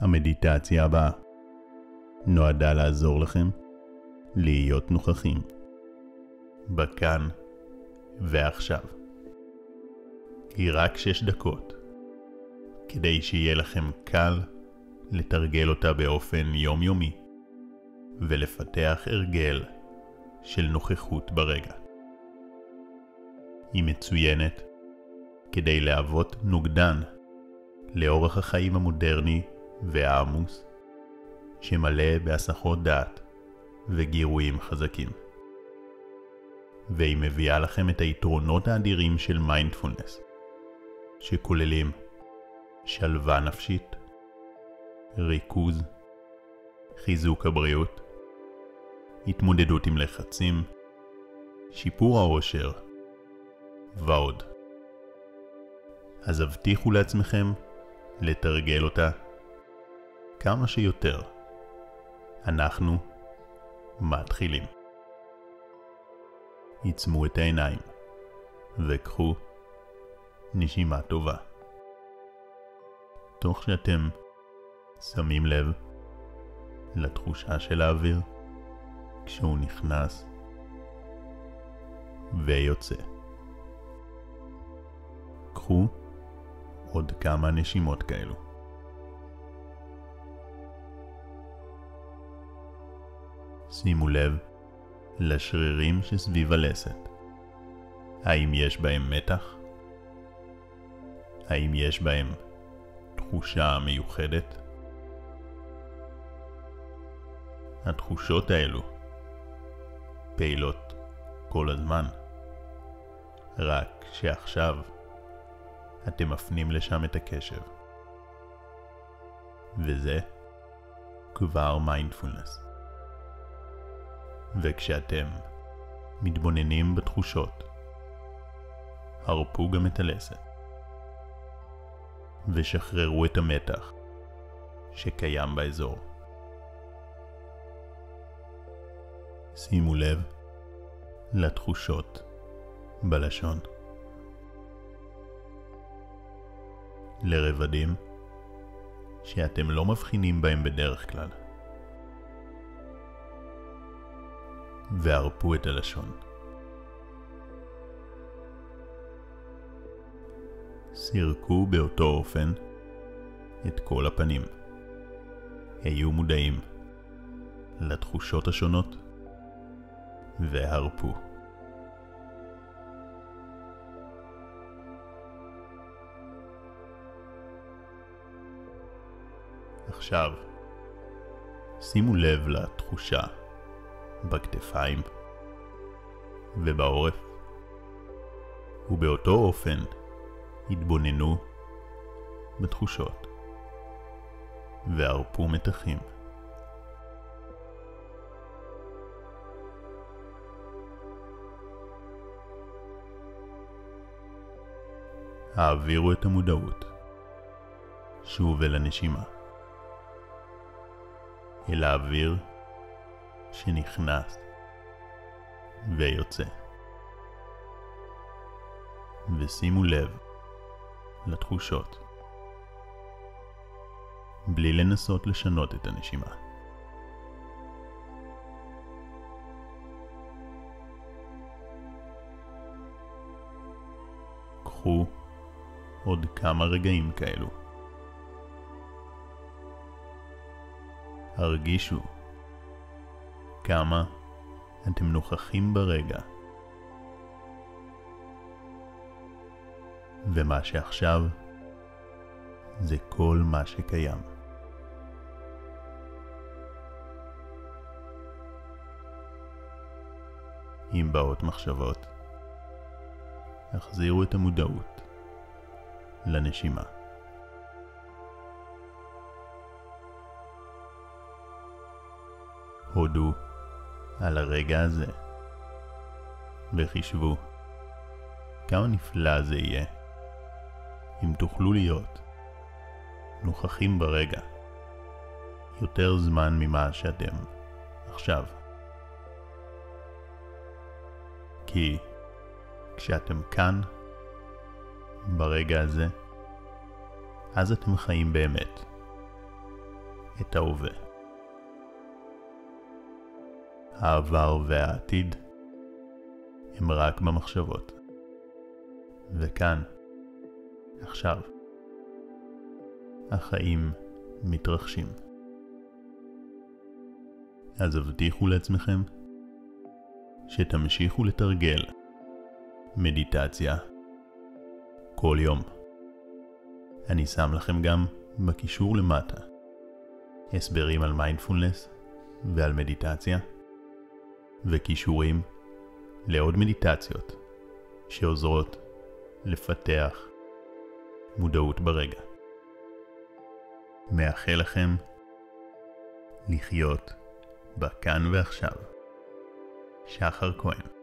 המדיטציה הבאה נועדה לעזור לכם להיות נוכחים בכאן ועכשיו. היא רק שש דקות, כדי שיהיה לכם קל לתרגל אותה באופן יומיומי ולפתח הרגל של נוכחות ברגע. היא מצוינת כדי להוות נוגדן לאורח החיים המודרני והעמוס, שמלא בהסחות דעת וגירויים חזקים. והיא מביאה לכם את היתרונות האדירים של מיינדפולנס, שכוללים שלווה נפשית, ריכוז, חיזוק הבריאות, התמודדות עם לחצים, שיפור העושר ועוד. אז הבטיחו לעצמכם לתרגל אותה כמה שיותר. אנחנו מתחילים. עיצמו את העיניים וקחו נשימה טובה. תוך שאתם שמים לב לתחושה של האוויר כשהוא נכנס ויוצא. קחו עוד כמה נשימות כאלו. שימו לב לשרירים שסביב הלסת. האם יש בהם מתח? האם יש בהם תחושה מיוחדת? התחושות האלו פעילות כל הזמן, רק שעכשיו אתם מפנים לשם את הקשב. וזה כבר מיינדפולנס. וכשאתם מתבוננים בתחושות, הרפו גם את הלסת, ושחררו את המתח שקיים באזור. שימו לב לתחושות בלשון. לרבדים שאתם לא מבחינים בהם בדרך כלל. והרפו את הלשון. סירקו באותו אופן את כל הפנים. היו מודעים לתחושות השונות והרפו. עכשיו, שימו לב לתחושה בכתפיים ובעורף, ובאותו אופן התבוננו בתחושות והרפו מתחים. העבירו את המודעות שוב אל הנשימה. אל האוויר שנכנס ויוצא. ושימו לב לתחושות, בלי לנסות לשנות את הנשימה. קחו עוד כמה רגעים כאלו. הרגישו כמה אתם נוכחים ברגע. ומה שעכשיו זה כל מה שקיים. אם באות מחשבות, החזירו את המודעות לנשימה. הודו על הרגע הזה וחישבו כמה נפלא זה יהיה אם תוכלו להיות נוכחים ברגע יותר זמן ממה שאתם עכשיו. כי כשאתם כאן, ברגע הזה, אז אתם חיים באמת, את ההווה. העבר והעתיד הם רק במחשבות. וכאן, עכשיו, החיים מתרחשים. אז הבטיחו לעצמכם שתמשיכו לתרגל מדיטציה כל יום. אני שם לכם גם בקישור למטה הסברים על מיינדפולנס ועל מדיטציה וקישורים לעוד מדיטציות שעוזרות לפתח מודעות ברגע. מאחל לכם לחיות בכאן ועכשיו. שחר כהן